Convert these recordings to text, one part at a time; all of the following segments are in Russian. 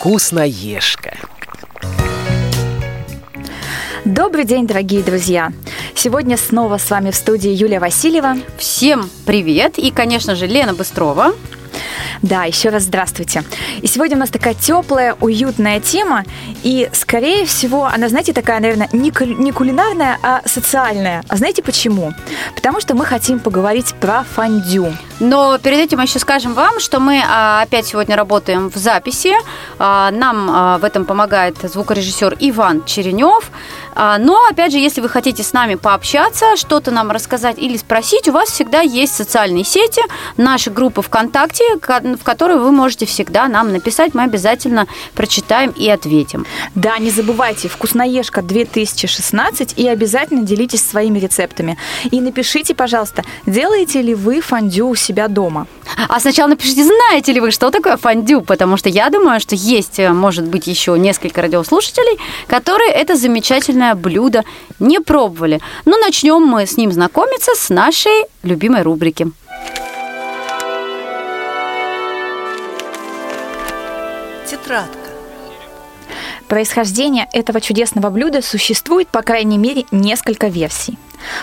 Вкусноежка. Добрый день, дорогие друзья! Сегодня снова с вами в студии Юлия Васильева. Всем привет! И, конечно же, Лена Быстрова. Да, еще раз здравствуйте. И сегодня у нас такая теплая, уютная тема, и, скорее всего, она, знаете, такая, наверное, не, кулинарная, а социальная. А знаете почему? Потому что мы хотим поговорить про фондю. Но перед этим мы еще скажем вам, что мы а, опять сегодня работаем в записи. А, нам а, в этом помогает звукорежиссер Иван Черенев. Но, опять же, если вы хотите с нами пообщаться, что-то нам рассказать или спросить, у вас всегда есть социальные сети, наши группы ВКонтакте, в которые вы можете всегда нам написать. Мы обязательно прочитаем и ответим. Да, не забывайте, вкусноежка 2016 и обязательно делитесь своими рецептами. И напишите, пожалуйста, делаете ли вы фондю у себя дома? А сначала напишите, знаете ли вы, что такое фондю, потому что я думаю, что есть, э, может быть, еще несколько радиослушателей, которые это замечательное блюдо не пробовали. Но начнем мы с ним знакомиться с нашей любимой рубрики. Тетрадка. Происхождение этого чудесного блюда существует, по крайней мере, несколько версий.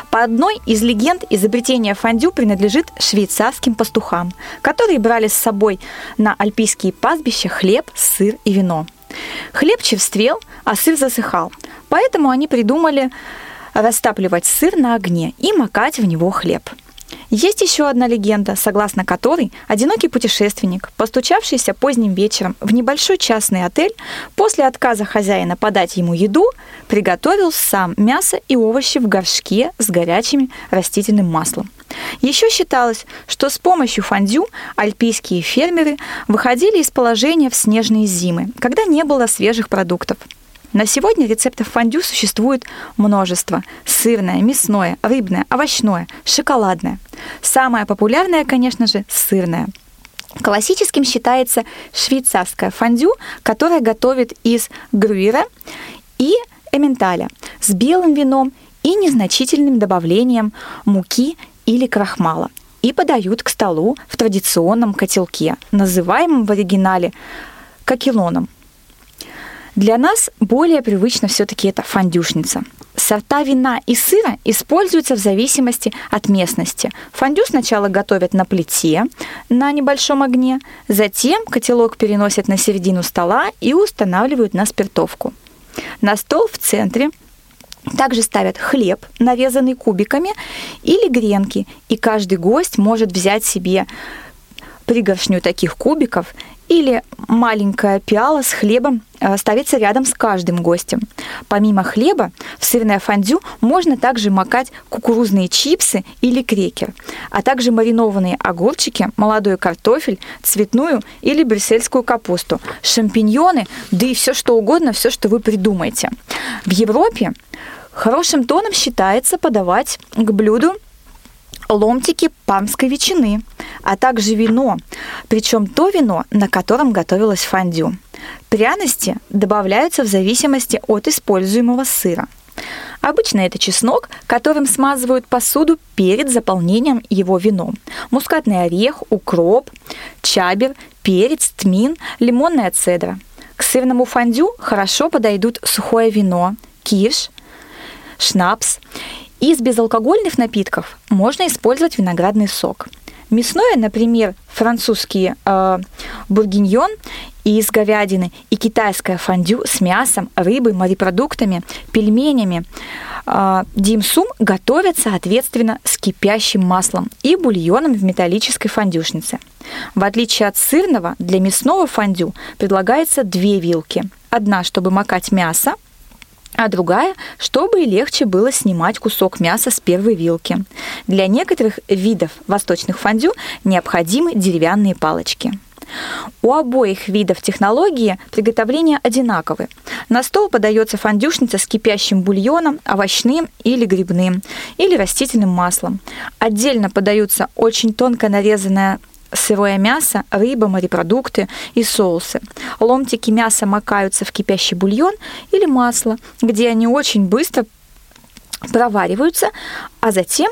По одной из легенд изобретение фондю принадлежит швейцарским пастухам, которые брали с собой на альпийские пастбища хлеб, сыр и вино. Хлеб черствел, а сыр засыхал, поэтому они придумали растапливать сыр на огне и макать в него хлеб – есть еще одна легенда, согласно которой одинокий путешественник, постучавшийся поздним вечером в небольшой частный отель, после отказа хозяина подать ему еду, приготовил сам мясо и овощи в горшке с горячим растительным маслом. Еще считалось, что с помощью фондю альпийские фермеры выходили из положения в снежные зимы, когда не было свежих продуктов – на сегодня рецептов фондю существует множество. Сырное, мясное, рыбное, овощное, шоколадное. Самое популярное, конечно же, сырное. Классическим считается швейцарское фондю, которое готовит из грюйера и эменталя с белым вином и незначительным добавлением муки или крахмала и подают к столу в традиционном котелке, называемом в оригинале какилоном – для нас более привычно все-таки это фондюшница. Сорта вина и сыра используются в зависимости от местности. Фондю сначала готовят на плите на небольшом огне, затем котелок переносят на середину стола и устанавливают на спиртовку. На стол в центре также ставят хлеб, нарезанный кубиками, или гренки, и каждый гость может взять себе пригоршню таких кубиков или маленькая пиала с хлебом э, ставится рядом с каждым гостем. Помимо хлеба в сырное фондю можно также макать кукурузные чипсы или крекер, а также маринованные огурчики, молодой картофель, цветную или брюссельскую капусту, шампиньоны, да и все что угодно, все, что вы придумаете. В Европе хорошим тоном считается подавать к блюду ломтики памской ветчины, а также вино, причем то вино, на котором готовилось фондю. Пряности добавляются в зависимости от используемого сыра. Обычно это чеснок, которым смазывают посуду перед заполнением его вином. Мускатный орех, укроп, чабер, перец, тмин, лимонная цедра. К сырному фондю хорошо подойдут сухое вино, киш, шнапс из безалкогольных напитков можно использовать виноградный сок. Мясное, например, французский э, бургиньон из говядины и китайское фондю с мясом, рыбой, морепродуктами, пельменями. Э, димсум готовят, соответственно, с кипящим маслом и бульоном в металлической фондюшнице. В отличие от сырного, для мясного фондю предлагается две вилки. Одна, чтобы макать мясо, а другая, чтобы легче было снимать кусок мяса с первой вилки. Для некоторых видов восточных фондю необходимы деревянные палочки. У обоих видов технологии приготовления одинаковы. На стол подается фондюшница с кипящим бульоном, овощным или грибным, или растительным маслом. Отдельно подаются очень тонко нарезанная сырое мясо, рыба, морепродукты и соусы. Ломтики мяса макаются в кипящий бульон или масло, где они очень быстро провариваются, а затем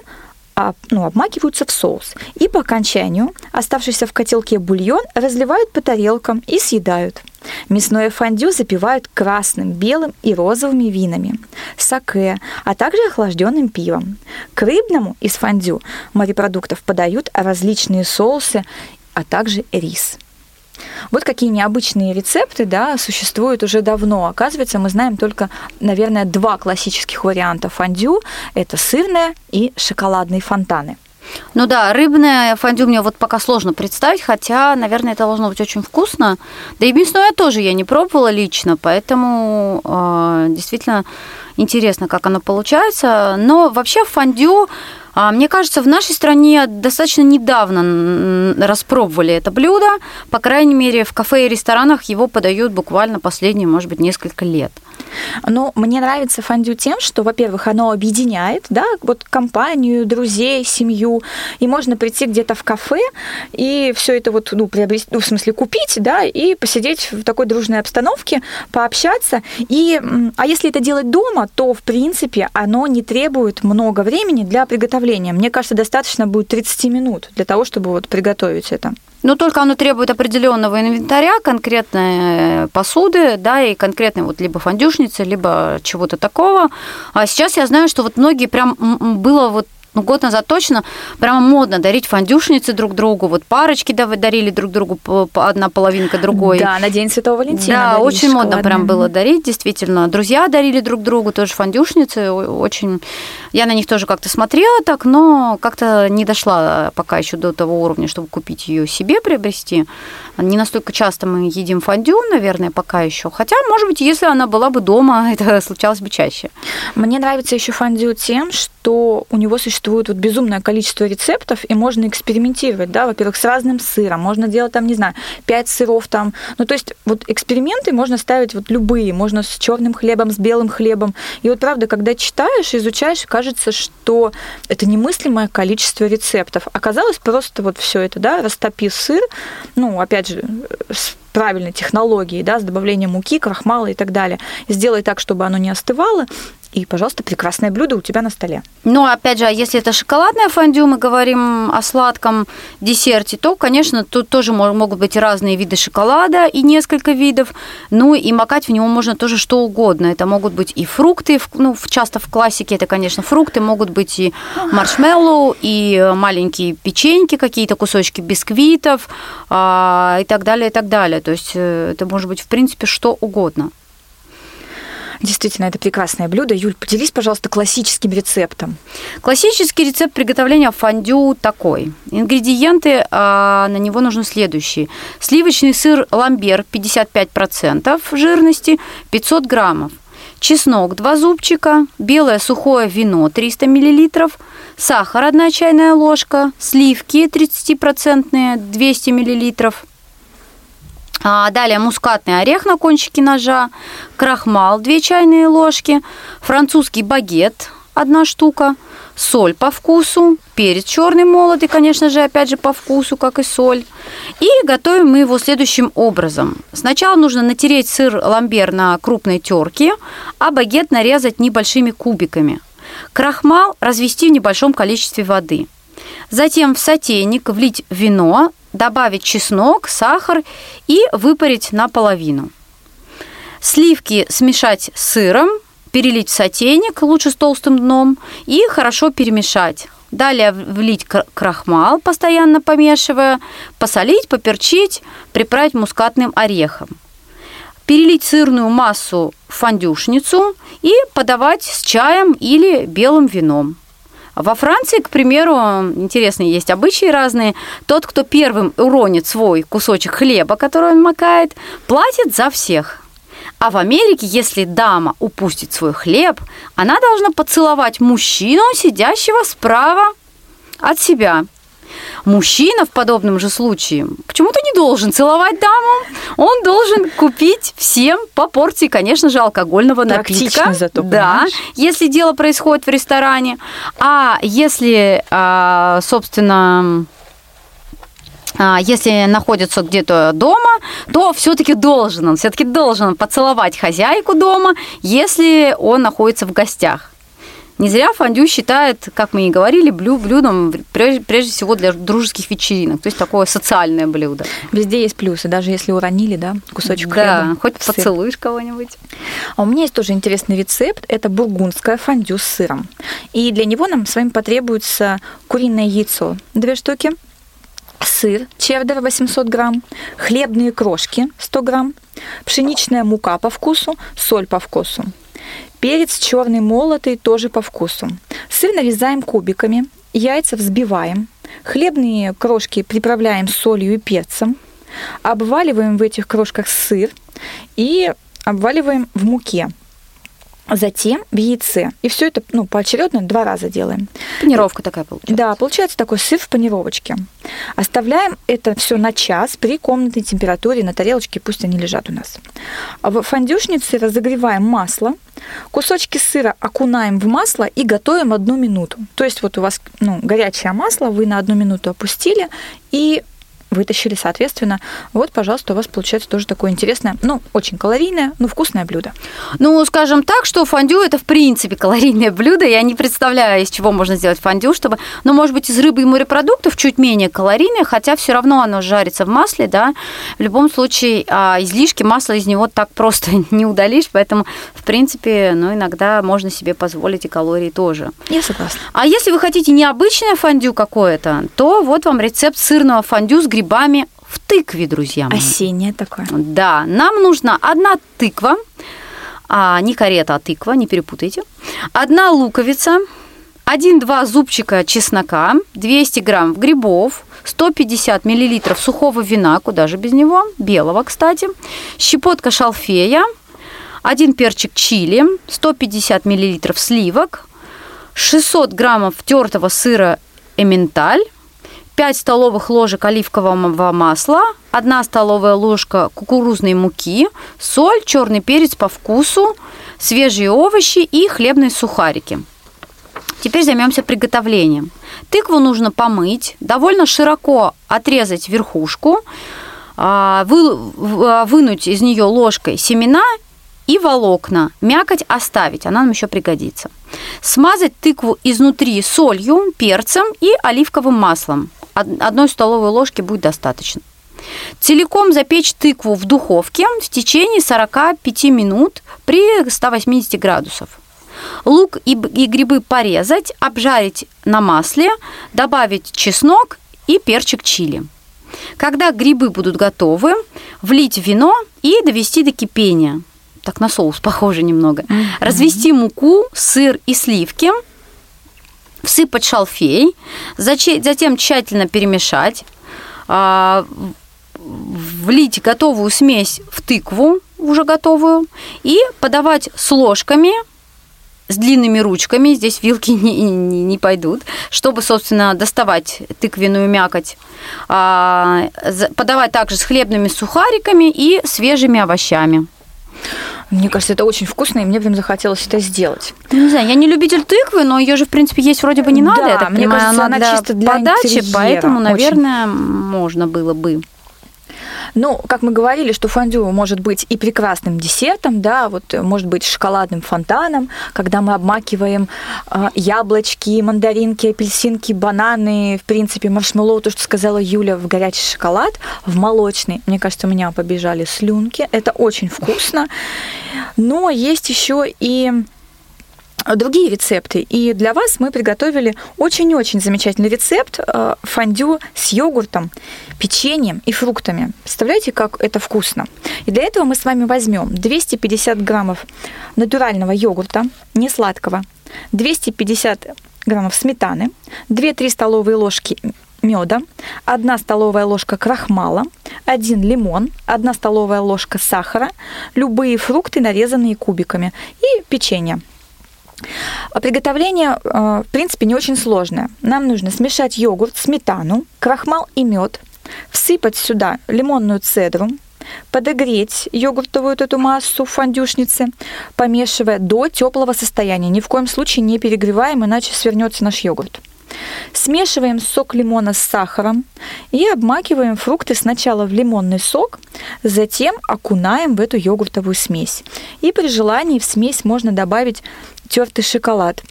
ну, обмакиваются в соус. И по окончанию оставшийся в котелке бульон разливают по тарелкам и съедают. Мясное фондю запивают красным, белым и розовыми винами, саке, а также охлажденным пивом. К рыбному из фондю морепродуктов подают различные соусы, а также рис. Вот какие необычные рецепты да, существуют уже давно. Оказывается, мы знаем только, наверное, два классических варианта фондю. Это сырное и шоколадные фонтаны. Ну да, рыбное фондю мне вот пока сложно представить, хотя, наверное, это должно быть очень вкусно. Да и мясное тоже я не пробовала лично, поэтому э, действительно интересно, как оно получается. Но вообще фондю мне кажется, в нашей стране достаточно недавно распробовали это блюдо. По крайней мере, в кафе и ресторанах его подают буквально последние, может быть, несколько лет. Но мне нравится фондю тем, что, во-первых, оно объединяет, да, вот компанию, друзей, семью, и можно прийти где-то в кафе и все это вот, ну, приобрести, ну, в смысле, купить, да, и посидеть в такой дружной обстановке, пообщаться. И, а если это делать дома, то, в принципе, оно не требует много времени для приготовления. Мне кажется, достаточно будет 30 минут для того, чтобы вот приготовить это. Но только оно требует определенного инвентаря, конкретной э, посуды, да, и конкретной вот либо фондюшницы, либо чего-то такого. А сейчас я знаю, что вот многие прям было вот ну, год назад точно прямо модно дарить фондюшницы друг другу. Вот парочки дарили друг другу одна половинка другой. Да, на День Святого Валентина. Да, очень модно прям было дарить, действительно. Друзья дарили друг другу тоже фондюшницы. Очень... Я на них тоже как-то смотрела так, но как-то не дошла пока еще до того уровня, чтобы купить ее себе, приобрести. Не настолько часто мы едим фондю, наверное, пока еще. Хотя, может быть, если она была бы дома, это случалось бы чаще. Мне нравится еще фондю тем, что у него существует вот безумное количество рецептов, и можно экспериментировать, да, во-первых, с разным сыром, можно делать там, не знаю, пять сыров там. Ну, то есть вот эксперименты можно ставить вот любые, можно с черным хлебом, с белым хлебом. И вот правда, когда читаешь, изучаешь, кажется, что это немыслимое количество рецептов. Оказалось просто вот все это, да, растопи сыр, ну, опять же, с правильной технологией, да, с добавлением муки, крахмала и так далее. Сделай так, чтобы оно не остывало, и, пожалуйста, прекрасное блюдо у тебя на столе. Ну, опять же, если это шоколадное фондю, мы говорим о сладком десерте, то, конечно, тут тоже могут быть разные виды шоколада и несколько видов. Ну, и макать в него можно тоже что угодно. Это могут быть и фрукты, ну, часто в классике это, конечно, фрукты, могут быть и маршмеллоу, и маленькие печеньки, какие-то кусочки бисквитов а, и так далее, и так далее. То есть э, это может быть, в принципе, что угодно. Действительно, это прекрасное блюдо. Юль, поделись, пожалуйста, классическим рецептом. Классический рецепт приготовления фондю такой. Ингредиенты а, на него нужны следующие. Сливочный сыр ламбер 55% жирности, 500 граммов. Чеснок 2 зубчика, белое сухое вино 300 мл, сахар 1 чайная ложка, сливки 30% 200 мл, далее мускатный орех на кончике ножа, крахмал 2 чайные ложки, французский багет 1 штука, соль по вкусу, перец черный молотый, конечно же, опять же по вкусу, как и соль. И готовим мы его следующим образом. Сначала нужно натереть сыр ламбер на крупной терке, а багет нарезать небольшими кубиками. Крахмал развести в небольшом количестве воды. Затем в сотейник влить вино, добавить чеснок, сахар и выпарить наполовину. Сливки смешать с сыром, перелить в сотейник, лучше с толстым дном, и хорошо перемешать. Далее влить крахмал, постоянно помешивая, посолить, поперчить, приправить мускатным орехом. Перелить сырную массу в фондюшницу и подавать с чаем или белым вином. Во Франции, к примеру, интересные есть обычаи разные. Тот, кто первым уронит свой кусочек хлеба, который он макает, платит за всех. А в Америке, если дама упустит свой хлеб, она должна поцеловать мужчину, сидящего справа от себя. Мужчина в подобном же случае почему-то не должен целовать даму. Он должен купить всем по порции, конечно же, алкогольного напитка. зато, да, если дело происходит в ресторане. А если, а, собственно, а, если находится где-то дома, то все-таки должен он, все-таки должен поцеловать хозяйку дома, если он находится в гостях. Не зря фондю считает, как мы и говорили, блю блюдом прежде, всего для дружеских вечеринок. То есть такое социальное блюдо. Везде есть плюсы, даже если уронили, да, кусочек да, хлеба. хоть сыр. поцелуешь кого-нибудь. А у меня есть тоже интересный рецепт. Это бургундское фондю с сыром. И для него нам с вами потребуется куриное яйцо, две штуки, сыр чеддер 800 грамм, хлебные крошки 100 грамм, пшеничная мука по вкусу, соль по вкусу. Перец черный молотый тоже по вкусу. Сыр нарезаем кубиками, яйца взбиваем, хлебные крошки приправляем солью и перцем, обваливаем в этих крошках сыр и обваливаем в муке затем в яйце. И все это ну, поочередно два раза делаем. Панировка такая получается. Да, получается такой сыр в панировочке. Оставляем это все на час при комнатной температуре на тарелочке, пусть они лежат у нас. А в фондюшнице разогреваем масло, кусочки сыра окунаем в масло и готовим одну минуту. То есть вот у вас ну, горячее масло, вы на одну минуту опустили и вытащили, соответственно. Вот, пожалуйста, у вас получается тоже такое интересное, ну, очень калорийное, но вкусное блюдо. Ну, скажем так, что фондю это в принципе калорийное блюдо. Я не представляю, из чего можно сделать фондю, чтобы, ну, может быть, из рыбы и морепродуктов чуть менее калорийное, хотя все равно оно жарится в масле, да. В любом случае, а излишки масла из него так просто не удалишь, поэтому, в принципе, ну, иногда можно себе позволить и калории тоже. Я согласна. А если вы хотите необычное фондю какое-то, то вот вам рецепт сырного фондю с грибами в тыкве, друзья мои. Осеннее такое. Да, нам нужна одна тыква, а не карета, а тыква, не перепутайте. Одна луковица, один-два зубчика чеснока, 200 грамм грибов, 150 миллилитров сухого вина, куда же без него, белого, кстати, щепотка шалфея, один перчик чили, 150 миллилитров сливок, 600 граммов тертого сыра эменталь, 5 столовых ложек оливкового масла, 1 столовая ложка кукурузной муки, соль, черный перец по вкусу, свежие овощи и хлебные сухарики. Теперь займемся приготовлением. Тыкву нужно помыть, довольно широко отрезать верхушку, а, вынуть из нее ложкой семена и волокна. Мякоть оставить, она нам еще пригодится. Смазать тыкву изнутри солью, перцем и оливковым маслом одной столовой ложки будет достаточно. Целиком запечь тыкву в духовке в течение 45 минут при 180 градусов. Лук и, и грибы порезать, обжарить на масле, добавить чеснок и перчик чили. Когда грибы будут готовы, влить вино и довести до кипения. Так на соус похоже немного. Mm-hmm. Развести муку, сыр и сливки – всыпать шалфей, затем тщательно перемешать, а, влить готовую смесь в тыкву, уже готовую, и подавать с ложками, с длинными ручками, здесь вилки не, не, не пойдут, чтобы, собственно, доставать тыквенную мякоть. А, подавать также с хлебными сухариками и свежими овощами. Мне кажется, это очень вкусно, и мне прям захотелось это сделать. Не знаю, я не любитель тыквы, но ее же, в принципе, есть вроде бы не надо. Да, я так мне понимаю, кажется, она, она чисто для подачи, интерьера. поэтому, наверное, очень. можно было бы. Ну, как мы говорили, что фондю может быть и прекрасным десертом, да, вот э, может быть шоколадным фонтаном, когда мы обмакиваем э, яблочки, мандаринки, апельсинки, бананы, в принципе, маршмеллоу, то, что сказала Юля, в горячий шоколад, в молочный. Мне кажется, у меня побежали слюнки. Это очень вкусно. Но есть еще и другие рецепты. И для вас мы приготовили очень-очень замечательный рецепт э, фондю с йогуртом, печеньем и фруктами. Представляете, как это вкусно? И для этого мы с вами возьмем 250 граммов натурального йогурта, не сладкого, 250 граммов сметаны, 2-3 столовые ложки меда, 1 столовая ложка крахмала, 1 лимон, 1 столовая ложка сахара, любые фрукты, нарезанные кубиками и печенье. А приготовление, э, в принципе, не очень сложное. Нам нужно смешать йогурт, сметану, крахмал и мед, всыпать сюда лимонную цедру, подогреть йогуртовую эту массу в фондюшнице, помешивая до теплого состояния. Ни в коем случае не перегреваем, иначе свернется наш йогурт. Смешиваем сок лимона с сахаром и обмакиваем фрукты сначала в лимонный сок, затем окунаем в эту йогуртовую смесь. И при желании в смесь можно добавить тертый шоколад.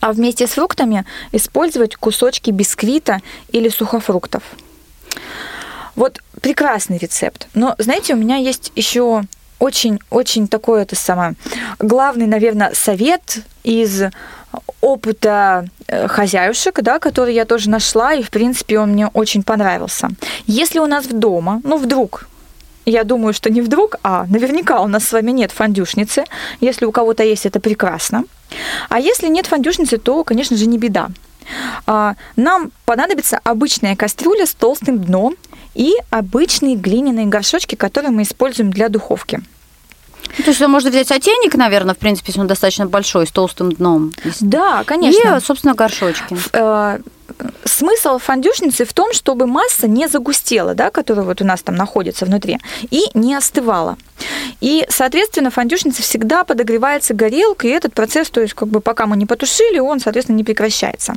а вместе с фруктами использовать кусочки бисквита или сухофруктов. Вот прекрасный рецепт. Но, знаете, у меня есть еще очень-очень такой это самое главный, наверное, совет из опыта э, хозяюшек, да, который я тоже нашла, и, в принципе, он мне очень понравился. Если у нас в дома, ну, вдруг я думаю, что не вдруг, а наверняка у нас с вами нет фондюшницы. Если у кого-то есть, это прекрасно. А если нет фондюшницы, то, конечно же, не беда. А, нам понадобится обычная кастрюля с толстым дном и обычные глиняные горшочки, которые мы используем для духовки. Ну, то есть можно взять сотейник, наверное, в принципе, если он достаточно большой, с толстым дном. Да, конечно. И, собственно, горшочки. Смысл фондюшницы в том, чтобы масса не загустела, да, которая вот у нас там находится внутри, и не остывала. И, соответственно, фондюшница всегда подогревается горелкой, и этот процесс, то есть как бы пока мы не потушили, он, соответственно, не прекращается.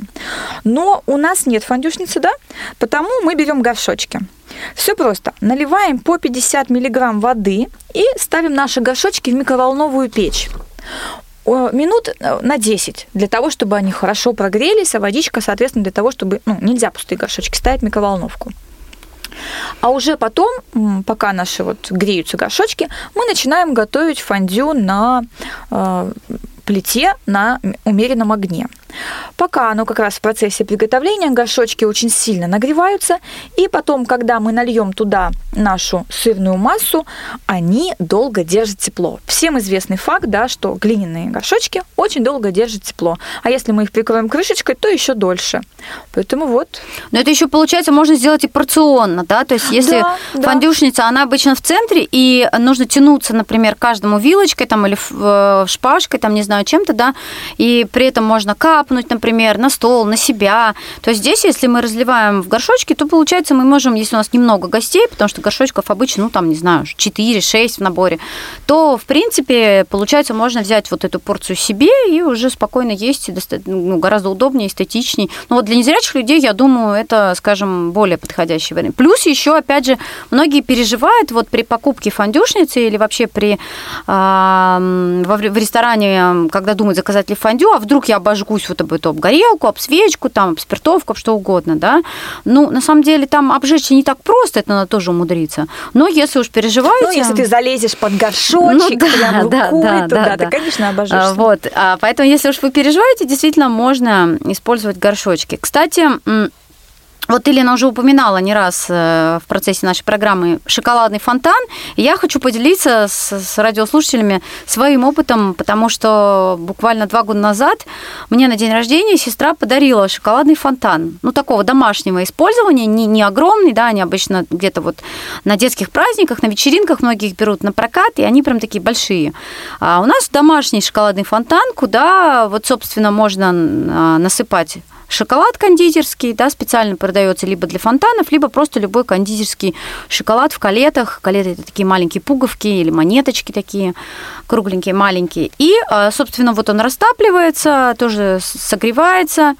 Но у нас нет фондюшницы, да, потому мы берем горшочки. Все просто. Наливаем по 50 миллиграмм воды и ставим наши горшочки в микроволновую печь минут э, на 10 для того, чтобы они хорошо прогрелись, а водичка, соответственно, для того, чтобы... Ну, нельзя пустые горшочки ставить в микроволновку. А уже потом, пока наши вот греются горшочки, мы начинаем готовить фондю на э, плите на умеренном огне. Пока оно как раз в процессе приготовления, горшочки очень сильно нагреваются, и потом, когда мы нальем туда нашу сырную массу, они долго держат тепло. Всем известный факт, да, что глиняные горшочки очень долго держат тепло, а если мы их прикроем крышечкой, то еще дольше. Поэтому вот. Но это еще получается можно сделать и порционно, да, то есть если да, фондюшница, да. она обычно в центре, и нужно тянуться, например, каждому вилочкой там или э, шпажкой, там не знаю чем-то, да, и при этом можно кап капнуть, например, на стол, на себя. То есть здесь, если мы разливаем в горшочки, то получается мы можем, если у нас немного гостей, потому что горшочков обычно, ну там, не знаю, 4-6 в наборе, то, в принципе, получается, можно взять вот эту порцию себе и уже спокойно есть, ну, гораздо удобнее, эстетичнее. Но вот для незрячих людей, я думаю, это, скажем, более подходящий вариант. Плюс еще, опять же, многие переживают вот при покупке фондюшницы или вообще при э, в ресторане, когда думают заказать ли фондю, а вдруг я обожгусь об эту об горелку, об свечку, там, об спиртовку, об что угодно, да. Ну, на самом деле, там обжечь не так просто, это надо тоже умудриться. Но если уж переживаете... Ну, если ты залезешь под горшочек, ну, да, прям да, рукой да, туда, да, ты, да. конечно, обожжешься. Вот, а, поэтому, если уж вы переживаете, действительно можно использовать горшочки. Кстати, вот Елена уже упоминала не раз э, в процессе нашей программы шоколадный фонтан. Я хочу поделиться с, радиослушателями своим опытом, потому что буквально два года назад мне на день рождения сестра подарила шоколадный фонтан. Ну, такого домашнего использования, не, не огромный, да, они обычно где-то вот на детских праздниках, на вечеринках многие их берут на прокат, и они прям такие большие. А у нас домашний шоколадный фонтан, куда вот, собственно, можно а, насыпать шоколад кондитерский, да, специально продается либо для фонтанов, либо просто любой кондитерский шоколад в калетах. Калеты это такие маленькие пуговки или монеточки такие кругленькие, маленькие. И, а, собственно, вот он растапливается, тоже согревается,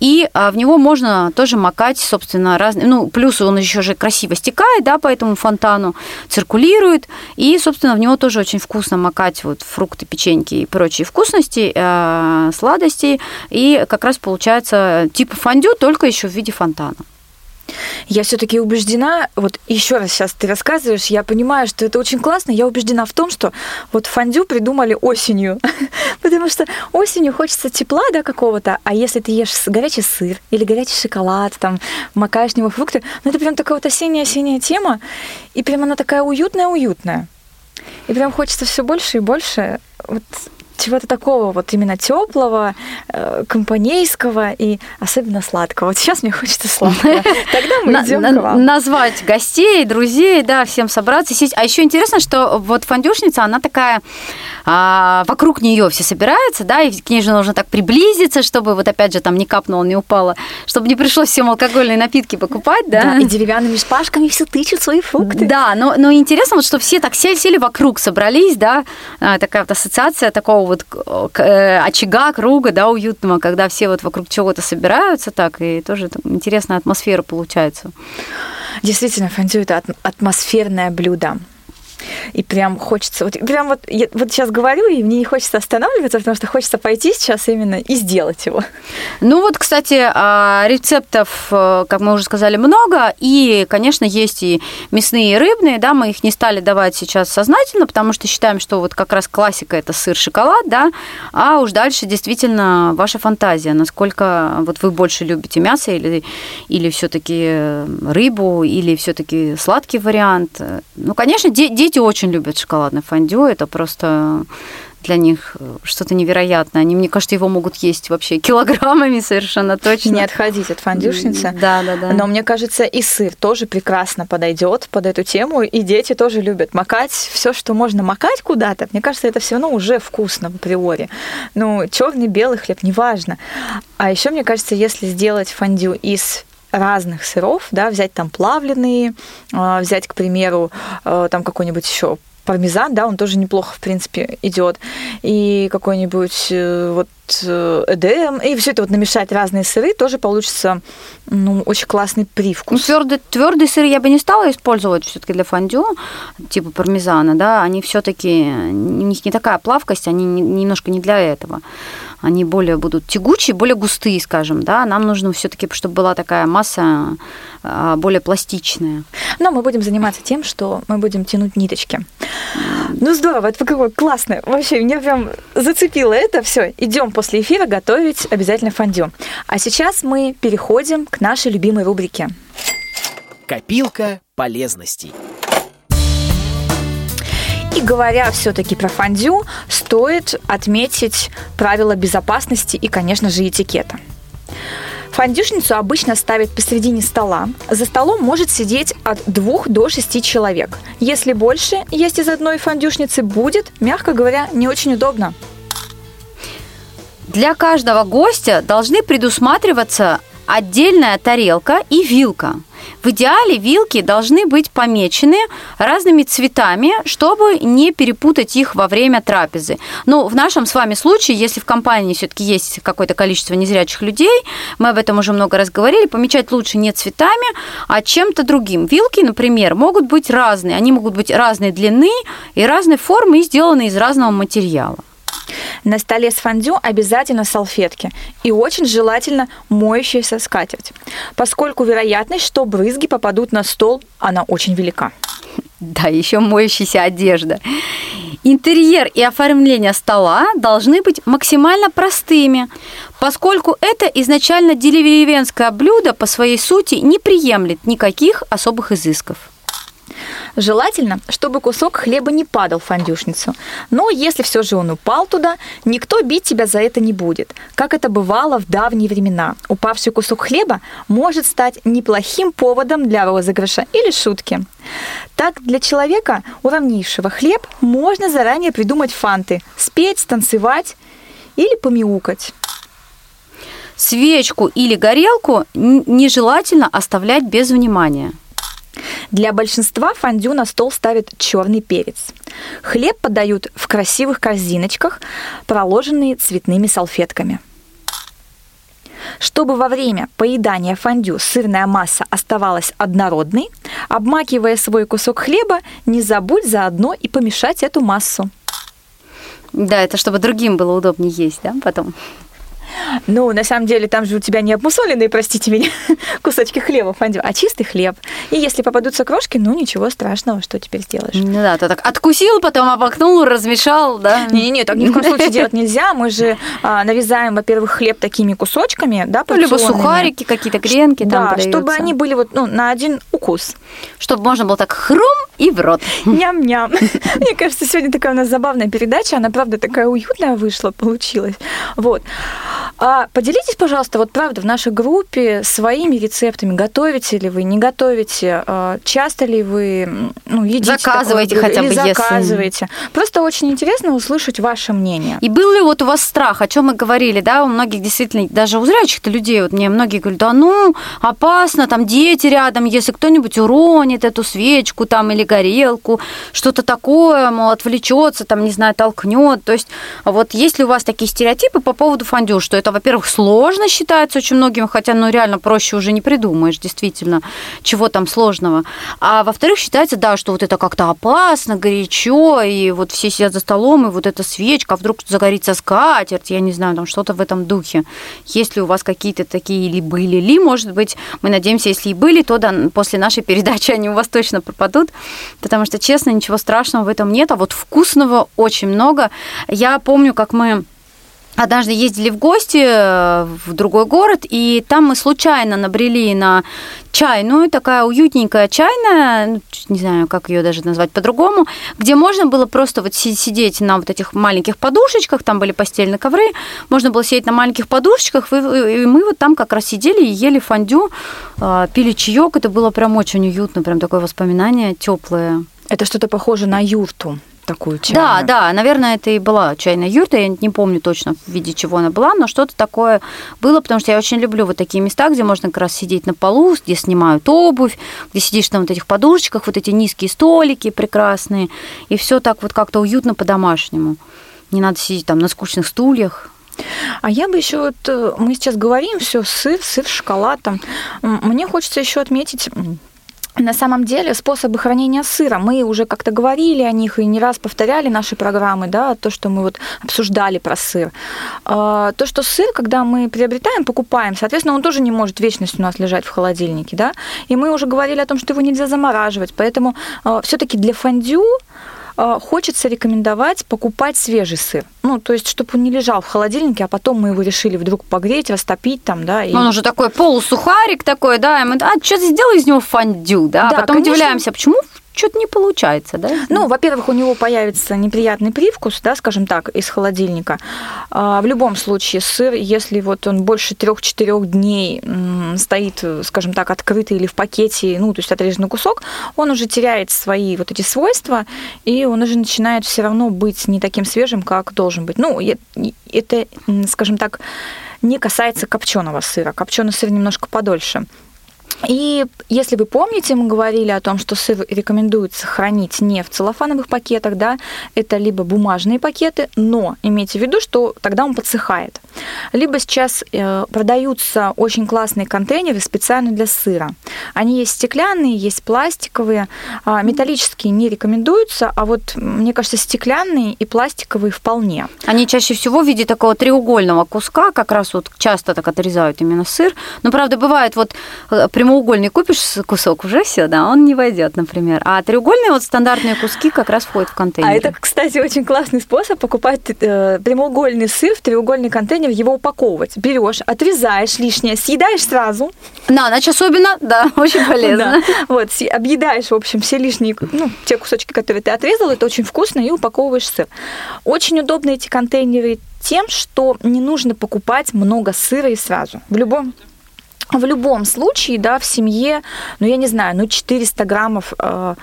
и а, в него можно тоже макать, собственно, разные... Ну, плюс он еще же красиво стекает, да, по этому фонтану, циркулирует, и, собственно, в него тоже очень вкусно макать вот фрукты, печеньки и прочие вкусности, э, сладости, и как раз получается типа фондю, только еще в виде фонтана. Я все-таки убеждена, вот еще раз сейчас ты рассказываешь, я понимаю, что это очень классно, я убеждена в том, что вот фондю придумали осенью, потому что осенью хочется тепла, да, какого-то, а если ты ешь горячий сыр или горячий шоколад, там, макаешь в него фрукты, ну это прям такая вот осенняя-осенняя тема, и прям она такая уютная-уютная. И прям хочется все больше и больше вот чего-то такого вот именно теплого, э, компанейского и особенно сладкого. Вот сейчас мне хочется сладкого. Тогда мы идем к вам. Назвать гостей, друзей, да, всем собраться, сесть. А еще интересно, что вот фондюшница, она такая, а, вокруг нее все собираются, да, и к ней же нужно так приблизиться, чтобы вот опять же там не капнуло, не упало, чтобы не пришлось всем алкогольные напитки покупать, да. да и деревянными шпажками все тычут свои фрукты. Да, но, но интересно, вот, что все так сели, сели вокруг, собрались, да, а, такая вот ассоциация такого вот э, очага, круга, да, уютного, когда все вот вокруг чего-то собираются так, и тоже интересная атмосфера получается. Действительно, фондю – это атмосферное блюдо. И прям хочется, вот, прям вот, я вот сейчас говорю, и мне не хочется останавливаться, потому что хочется пойти сейчас именно и сделать его. Ну вот, кстати, а, рецептов, э, как мы уже сказали, много, и, конечно, есть и мясные, и рыбные, да, мы их не стали давать сейчас сознательно, потому что считаем, что вот как раз классика это сыр, шоколад, да, а уж дальше действительно ваша фантазия, насколько вот вы больше любите мясо или, или все-таки рыбу, или все-таки сладкий вариант. Ну, конечно, де- дети очень любят шоколадное фондю, это просто для них э, что-то невероятное. Они, мне кажется, его могут есть вообще килограммами совершенно точно. Не отходить от фондюшницы. Да, да, да. Но мне кажется, и сыр тоже прекрасно подойдет под эту тему, и дети тоже любят макать все, что можно макать куда-то. Мне кажется, это все равно уже вкусно в априори. Ну, черный, белый хлеб, неважно. А еще, мне кажется, если сделать фондю из разных сыров, да, взять там плавленые, а, взять, к примеру, э, там какой-нибудь еще пармезан, да, он тоже неплохо, в принципе, идет. И какой-нибудь э, вот эдем, и все это вот намешать разные сыры, тоже получится ну, очень классный привкус. Ну, твердый, твердый сыр я бы не стала использовать все-таки для фондю, типа пармезана, да, они все-таки, у них не такая плавкость, они немножко не для этого они более будут тягучие, более густые, скажем, да, нам нужно все-таки, чтобы была такая масса а, более пластичная. Но мы будем заниматься тем, что мы будем тянуть ниточки. Ну здорово, это какое классное. Вообще, меня прям зацепило это все. Идем после эфира готовить обязательно фондю. А сейчас мы переходим к нашей любимой рубрике. Копилка полезностей. И говоря все-таки про фондю, стоит отметить правила безопасности и, конечно же, этикета. Фондюшницу обычно ставят посередине стола. За столом может сидеть от двух до шести человек. Если больше есть из одной фондюшницы, будет, мягко говоря, не очень удобно. Для каждого гостя должны предусматриваться отдельная тарелка и вилка. В идеале вилки должны быть помечены разными цветами, чтобы не перепутать их во время трапезы. Но в нашем с вами случае, если в компании все-таки есть какое-то количество незрячих людей, мы об этом уже много раз говорили, помечать лучше не цветами, а чем-то другим. Вилки, например, могут быть разные. Они могут быть разной длины и разной формы и сделаны из разного материала. На столе с фондю обязательно салфетки и очень желательно моющаяся скатерть, поскольку вероятность, что брызги попадут на стол, она очень велика. Да, еще моющаяся одежда. Интерьер и оформление стола должны быть максимально простыми, поскольку это изначально деревенское блюдо по своей сути не приемлет никаких особых изысков. Желательно, чтобы кусок хлеба не падал в фондюшницу. Но если все же он упал туда, никто бить тебя за это не будет. Как это бывало в давние времена. Упавший кусок хлеба может стать неплохим поводом для розыгрыша или шутки. Так, для человека, уравнившего хлеб, можно заранее придумать фанты, спеть, станцевать или помяукать. Свечку или горелку нежелательно оставлять без внимания – для большинства фондю на стол ставят черный перец. Хлеб подают в красивых корзиночках, проложенные цветными салфетками. Чтобы во время поедания фондю сырная масса оставалась однородной, обмакивая свой кусок хлеба, не забудь заодно и помешать эту массу. Да, это чтобы другим было удобнее есть, да, потом. Ну, на самом деле, там же у тебя не обмусоленные, простите меня, кусочки хлеба фондю, а чистый хлеб. И если попадутся крошки, ну, ничего страшного, что теперь сделаешь. Ну да, то так откусил, потом обокнул, размешал, да? Не-не-не, так ни в коем случае делать нельзя. Мы же а, нарезаем, во-первых, хлеб такими кусочками, да, ну, Либо сухарики, какие-то гренки да, там чтобы они были вот ну, на один укус. Чтобы можно было так хрум и в рот. Ням-ням. Мне кажется, сегодня такая у нас забавная передача, она, правда, такая уютная вышла, получилась. Вот. А поделитесь, пожалуйста, вот правда в нашей группе своими рецептами. Готовите ли вы, не готовите? А, часто ли вы ну, едите Заказываете хотя бы, заказываете? Если... Просто очень интересно услышать ваше мнение. И был ли вот у вас страх, о чем мы говорили, да, у многих действительно, даже у зрячих-то людей, вот мне многие говорят, да ну, опасно, там дети рядом, если кто-нибудь уронит эту свечку там или горелку, что-то такое, мол, отвлечется, там, не знаю, толкнет. То есть вот есть ли у вас такие стереотипы по поводу фондю, что что это, во-первых, сложно считается очень многим, хотя, ну, реально проще уже не придумаешь, действительно, чего там сложного. А во-вторых, считается, да, что вот это как-то опасно, горячо, и вот все сидят за столом, и вот эта свечка, а вдруг загорится скатерть, я не знаю, там что-то в этом духе. Если у вас какие-то такие или были, ли, может быть, мы надеемся, если и были, то да, после нашей передачи они у вас точно пропадут, потому что, честно, ничего страшного в этом нет, а вот вкусного очень много. Я помню, как мы однажды ездили в гости э, в другой город, и там мы случайно набрели на чайную, такая уютненькая чайная, ну, не знаю, как ее даже назвать по-другому, где можно было просто вот сидеть на вот этих маленьких подушечках, там были постельные ковры, можно было сидеть на маленьких подушечках, и мы вот там как раз сидели и ели фондю, э, пили чаек, это было прям очень уютно, прям такое воспоминание теплое. Это что-то похоже на юрту такую чайную. Да, да, наверное, это и была чайная юрта. Я не помню точно, в виде чего она была, но что-то такое было, потому что я очень люблю вот такие места, где можно как раз сидеть на полу, где снимают обувь, где сидишь на вот этих подушечках, вот эти низкие столики прекрасные, и все так вот как-то уютно по-домашнему. Не надо сидеть там на скучных стульях. А я бы еще вот э, мы сейчас говорим все сыр, сыр, шоколад там. Мне хочется еще отметить на самом деле способы хранения сыра, мы уже как-то говорили о них и не раз повторяли наши программы, да, то, что мы вот обсуждали про сыр. А, то, что сыр, когда мы приобретаем, покупаем, соответственно, он тоже не может вечность у нас лежать в холодильнике, да, и мы уже говорили о том, что его нельзя замораживать, поэтому а, все-таки для фондю хочется рекомендовать покупать свежий сыр. Ну, то есть, чтобы он не лежал в холодильнике, а потом мы его решили вдруг погреть, растопить там, да. И... Он уже такой полусухарик такой, да, и мы, а, что сделай из него фондю, да, да а потом конечно. удивляемся, почему что-то не получается, да? Ну, во-первых, у него появится неприятный привкус, да, скажем так, из холодильника. А, в любом случае, сыр, если вот он больше трех-четырех дней стоит, скажем так, открытый или в пакете, ну, то есть отрезанный кусок, он уже теряет свои вот эти свойства, и он уже начинает все равно быть не таким свежим, как должен быть. Ну, это, скажем так, не касается копченого сыра. Копченый сыр немножко подольше. И если вы помните, мы говорили о том, что сыр рекомендуется хранить не в целлофановых пакетах, да, это либо бумажные пакеты, но имейте в виду, что тогда он подсыхает. Либо сейчас э, продаются очень классные контейнеры специально для сыра. Они есть стеклянные, есть пластиковые, а металлические не рекомендуются, а вот, мне кажется, стеклянные и пластиковые вполне. Они чаще всего в виде такого треугольного куска, как раз вот часто так отрезают именно сыр. Но, правда, бывает вот э, прямоугольный купишь кусок, уже все, да, он не войдет, например. А треугольные вот стандартные куски как раз входят в контейнер. А это, кстати, очень классный способ покупать э, прямоугольный сыр в треугольный контейнер, его упаковывать. Берешь, отрезаешь лишнее, съедаешь сразу. На ночь особенно, да, очень полезно. Да. Вот, объедаешь, в общем, все лишние, ну, те кусочки, которые ты отрезал, это очень вкусно, и упаковываешь сыр. Очень удобны эти контейнеры тем, что не нужно покупать много сыра и сразу. В любом в любом случае, да, в семье, ну, я не знаю, ну, 400 граммов э,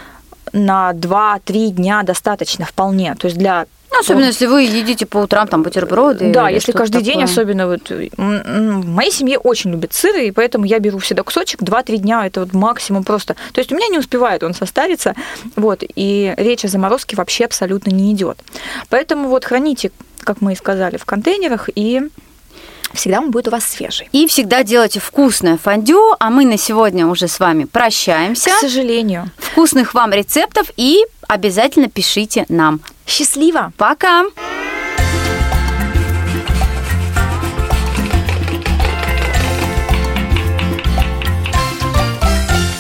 на 2-3 дня достаточно вполне. То есть для ну, особенно если вы едите по утрам там бутерброды. Да, если каждый такое. день, особенно вот в моей семье очень любят сыр, и поэтому я беру всегда кусочек, 2-3 дня это вот максимум просто. То есть у меня не успевает он состариться, вот, и речь о заморозке вообще абсолютно не идет. Поэтому вот храните, как мы и сказали, в контейнерах и всегда он будет у вас свежий. И всегда делайте вкусное фондю, а мы на сегодня уже с вами прощаемся. К сожалению. Вкусных вам рецептов и обязательно пишите нам. Счастливо! Пока!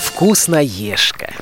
Вкусноежка.